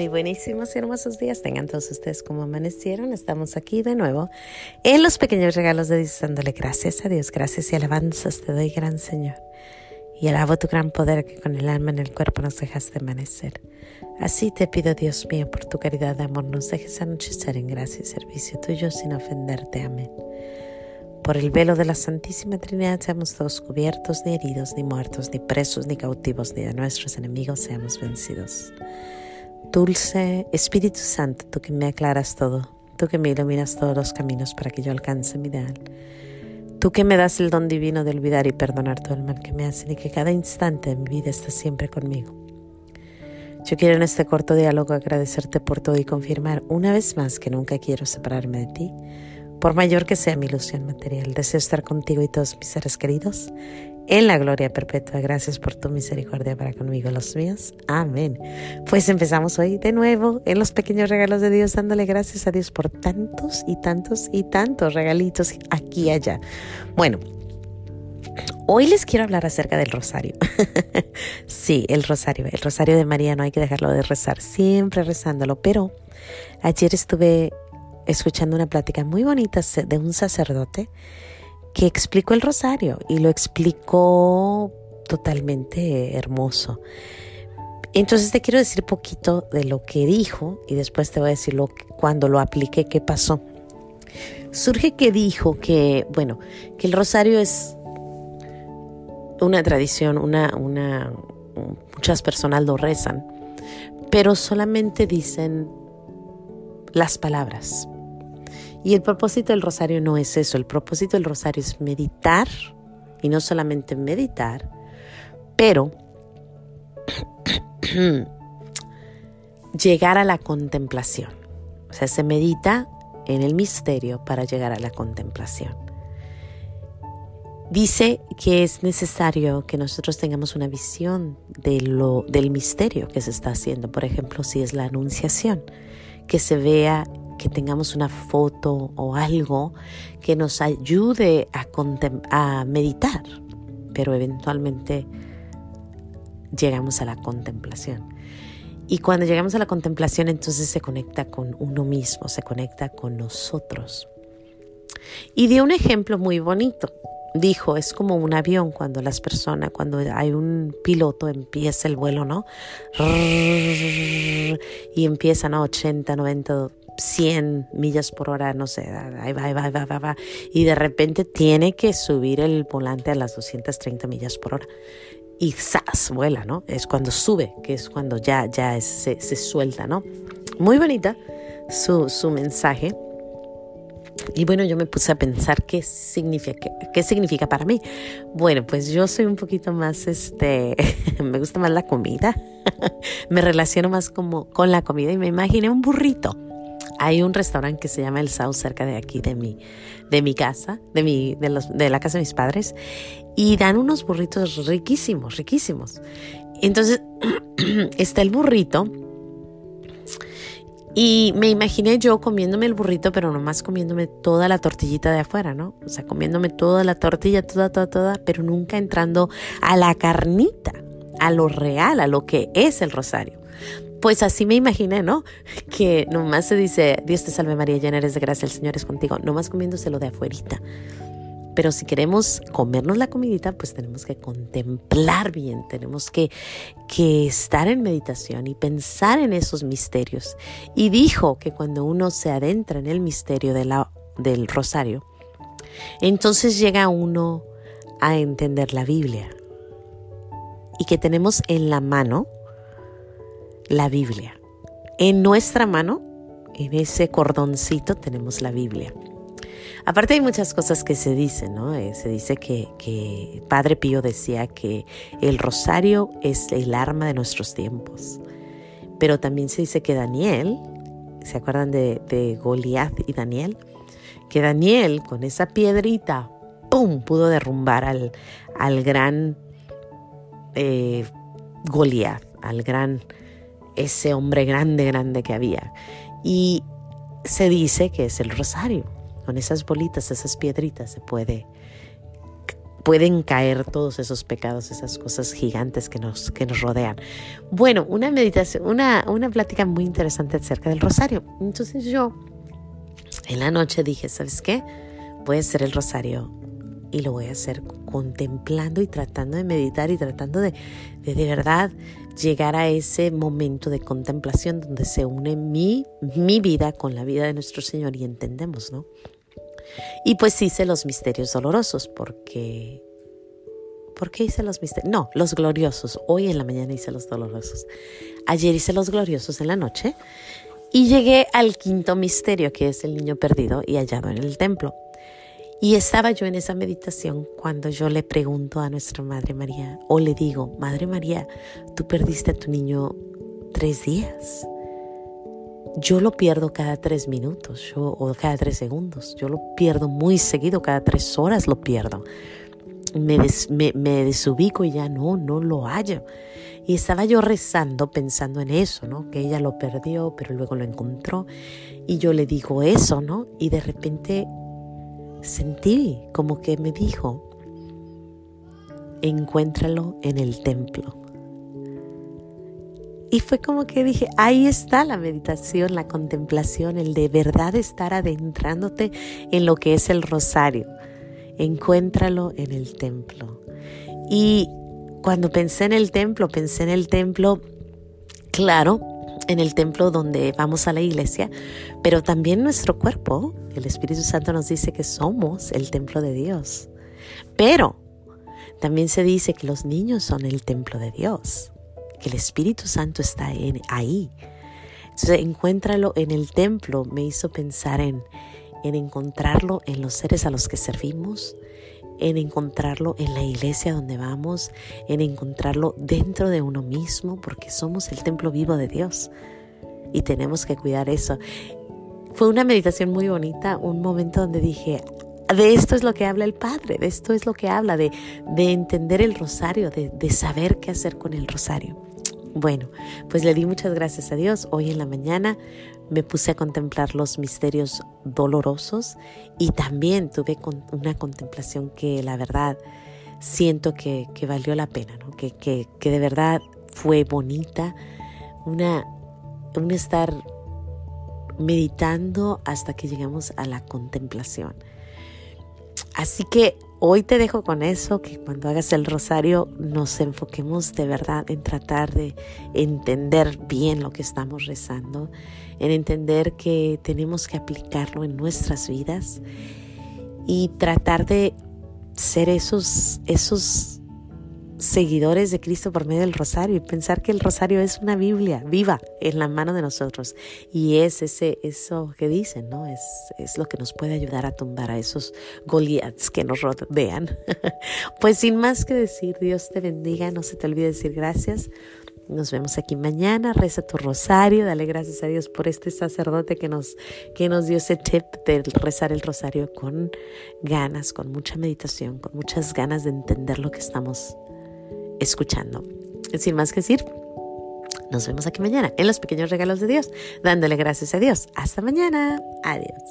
Muy buenísimos y hermosos días tengan todos ustedes como amanecieron. Estamos aquí de nuevo en los pequeños regalos de Dios, dándole gracias a Dios, gracias y alabanzas te doy, gran Señor. Y alabo tu gran poder que con el alma en el cuerpo nos dejaste amanecer. Así te pido, Dios mío, por tu caridad de amor, nos dejes anochecer en gracia y servicio tuyo sin ofenderte. Amén. Por el velo de la Santísima Trinidad seamos todos cubiertos, ni heridos, ni muertos, ni presos, ni cautivos, ni de nuestros enemigos seamos vencidos. Dulce Espíritu Santo, tú que me aclaras todo, tú que me iluminas todos los caminos para que yo alcance mi ideal, tú que me das el don divino de olvidar y perdonar todo el mal que me hacen y que cada instante de mi vida está siempre conmigo. Yo quiero en este corto diálogo agradecerte por todo y confirmar una vez más que nunca quiero separarme de ti, por mayor que sea mi ilusión material. Deseo estar contigo y todos mis seres queridos en la gloria perpetua. Gracias por tu misericordia para conmigo, los míos. Amén. Pues empezamos hoy de nuevo en los pequeños regalos de Dios, dándole gracias a Dios por tantos y tantos y tantos regalitos aquí y allá. Bueno. Hoy les quiero hablar acerca del rosario. sí, el rosario, el rosario de María no hay que dejarlo de rezar, siempre rezándolo, pero ayer estuve escuchando una plática muy bonita de un sacerdote que explicó el rosario y lo explicó totalmente hermoso. Entonces te quiero decir poquito de lo que dijo y después te voy a decir lo, cuando lo apliqué qué pasó. Surge que dijo que, bueno, que el rosario es una tradición, una, una, muchas personas lo rezan, pero solamente dicen las palabras. Y el propósito del rosario no es eso, el propósito del rosario es meditar, y no solamente meditar, pero llegar a la contemplación. O sea, se medita en el misterio para llegar a la contemplación. Dice que es necesario que nosotros tengamos una visión de lo, del misterio que se está haciendo. Por ejemplo, si es la anunciación, que se vea que tengamos una foto o algo que nos ayude a, meditar, pero eventualmente llegamos a la contemplación. Y cuando llegamos a la contemplación, entonces se conecta con uno mismo, se conecta con nosotros. Y dio un ejemplo muy bonito. Dijo, es como un avión cuando las personas, cuando hay un piloto, empieza el vuelo, ¿no? Y empiezan a 80, 90 100 millas por hora, no sé, ahí va, va, ahí va, va, y de repente tiene que subir el volante a las 230 millas por hora. Y ¡zas! vuela, ¿no? Es cuando sube, que es cuando ya, ya se, se, suelta, ¿no? Muy bonita su, su mensaje. Y bueno, yo me puse a pensar qué significa, qué, significa para mí. Bueno, pues yo soy un poquito más, este, me gusta más la comida. me relaciono más como con la comida y me imaginé un burrito hay un restaurante que se llama El Sao cerca de aquí, de mi, de mi casa, de, mi, de, los, de la casa de mis padres, y dan unos burritos riquísimos, riquísimos. Entonces, está el burrito, y me imaginé yo comiéndome el burrito, pero nomás comiéndome toda la tortillita de afuera, ¿no? O sea, comiéndome toda la tortilla, toda, toda, toda, pero nunca entrando a la carnita, a lo real, a lo que es el rosario. Pues así me imaginé, ¿no? Que nomás se dice, Dios te salve María, llena eres de gracia, el Señor es contigo, nomás comiéndoselo de afuerita. Pero si queremos comernos la comidita, pues tenemos que contemplar bien, tenemos que, que estar en meditación y pensar en esos misterios. Y dijo que cuando uno se adentra en el misterio de la, del rosario, entonces llega uno a entender la Biblia. Y que tenemos en la mano la Biblia. En nuestra mano, en ese cordoncito, tenemos la Biblia. Aparte hay muchas cosas que se dicen, ¿no? Eh, se dice que, Padre Pío decía que el rosario es el arma de nuestros tiempos. Pero también se dice que Daniel, ¿se acuerdan de, de Goliat y Daniel? Que Daniel con esa piedrita, ¡pum!, pudo derrumbar al, al gran eh, Goliat, al gran ese hombre grande, grande que había. Y se dice que es el rosario. Con esas bolitas, esas piedritas se puede pueden caer todos esos pecados, esas cosas gigantes que nos, que nos rodean. Bueno, una meditación, una, una plática muy interesante acerca del rosario. Entonces yo en la noche dije, ¿sabes qué? Voy a hacer el rosario y lo voy a hacer contemplando y tratando de meditar y tratando de de, de verdad llegar a ese momento de contemplación donde se une mi, mi vida con la vida de nuestro Señor y entendemos, ¿no? Y pues hice los misterios dolorosos porque... ¿Por qué hice los misterios? No, los gloriosos. Hoy en la mañana hice los dolorosos. Ayer hice los gloriosos en la noche y llegué al quinto misterio, que es el niño perdido y hallado en el templo. Y estaba yo en esa meditación cuando yo le pregunto a nuestra Madre María, o le digo, Madre María, tú perdiste a tu niño tres días. Yo lo pierdo cada tres minutos yo, o cada tres segundos. Yo lo pierdo muy seguido, cada tres horas lo pierdo. Me, me, desubico y ya no, no lo hallo. Y estaba yo rezando pensando en eso, ¿no? Que ella lo perdió, pero luego lo encontró. Y yo le digo eso, ¿no? Y de repente sentí como que me dijo, encuéntralo en el templo. Y fue como que dije, ahí está la meditación, la contemplación, el de verdad estar adentrándote en lo que es el rosario. Encuéntralo en el templo. Y cuando pensé en el templo, pensé en el templo, claro, en el templo donde vamos a la iglesia, pero también nuestro cuerpo, el Espíritu Santo nos dice que somos el templo de Dios. Pero también se dice que los niños son el templo de Dios, que el Espíritu Santo está en, ahí. Entonces, encuéntralo en el templo me hizo pensar en, en encontrarlo en los seres a los que servimos, en encontrarlo en la iglesia donde vamos, en encontrarlo dentro de uno mismo, porque somos el templo vivo de Dios y tenemos que cuidar eso. Fue una meditación muy bonita, un momento donde dije, de esto es lo que habla el Padre, de esto es lo que habla, de, de entender el rosario, de, de saber qué hacer con el rosario. Bueno, pues le di muchas gracias a Dios. Hoy en la mañana me puse a contemplar los misterios dolorosos y también tuve una contemplación que la verdad siento que, valió la pena, que, que, de verdad fue bonita, una, un estar meditando hasta que llegamos a la contemplación. Así que hoy te dejo con eso, que cuando hagas el rosario nos enfoquemos de verdad en tratar de entender bien lo que estamos rezando, en entender que tenemos que aplicarlo en nuestras vidas y tratar de ser esos, esos seguidores de Cristo por medio del rosario y pensar que el rosario es una Biblia viva en la mano de nosotros. Y es ese, eso que dicen, ¿no? Es, es lo que nos puede ayudar a tumbar a esos Goliaths que nos rodean. pues sin más que decir, Dios te bendiga, no se te olvide decir gracias. Nos vemos aquí mañana. Reza tu rosario. Dale gracias a Dios por este sacerdote que nos, que nos dio ese tip de rezar el rosario con ganas, con mucha meditación, con muchas ganas de entender lo que estamos escuchando. Sin más que decir, nos vemos aquí mañana en los pequeños regalos de Dios, dándole gracias a Dios. Hasta mañana. Adiós.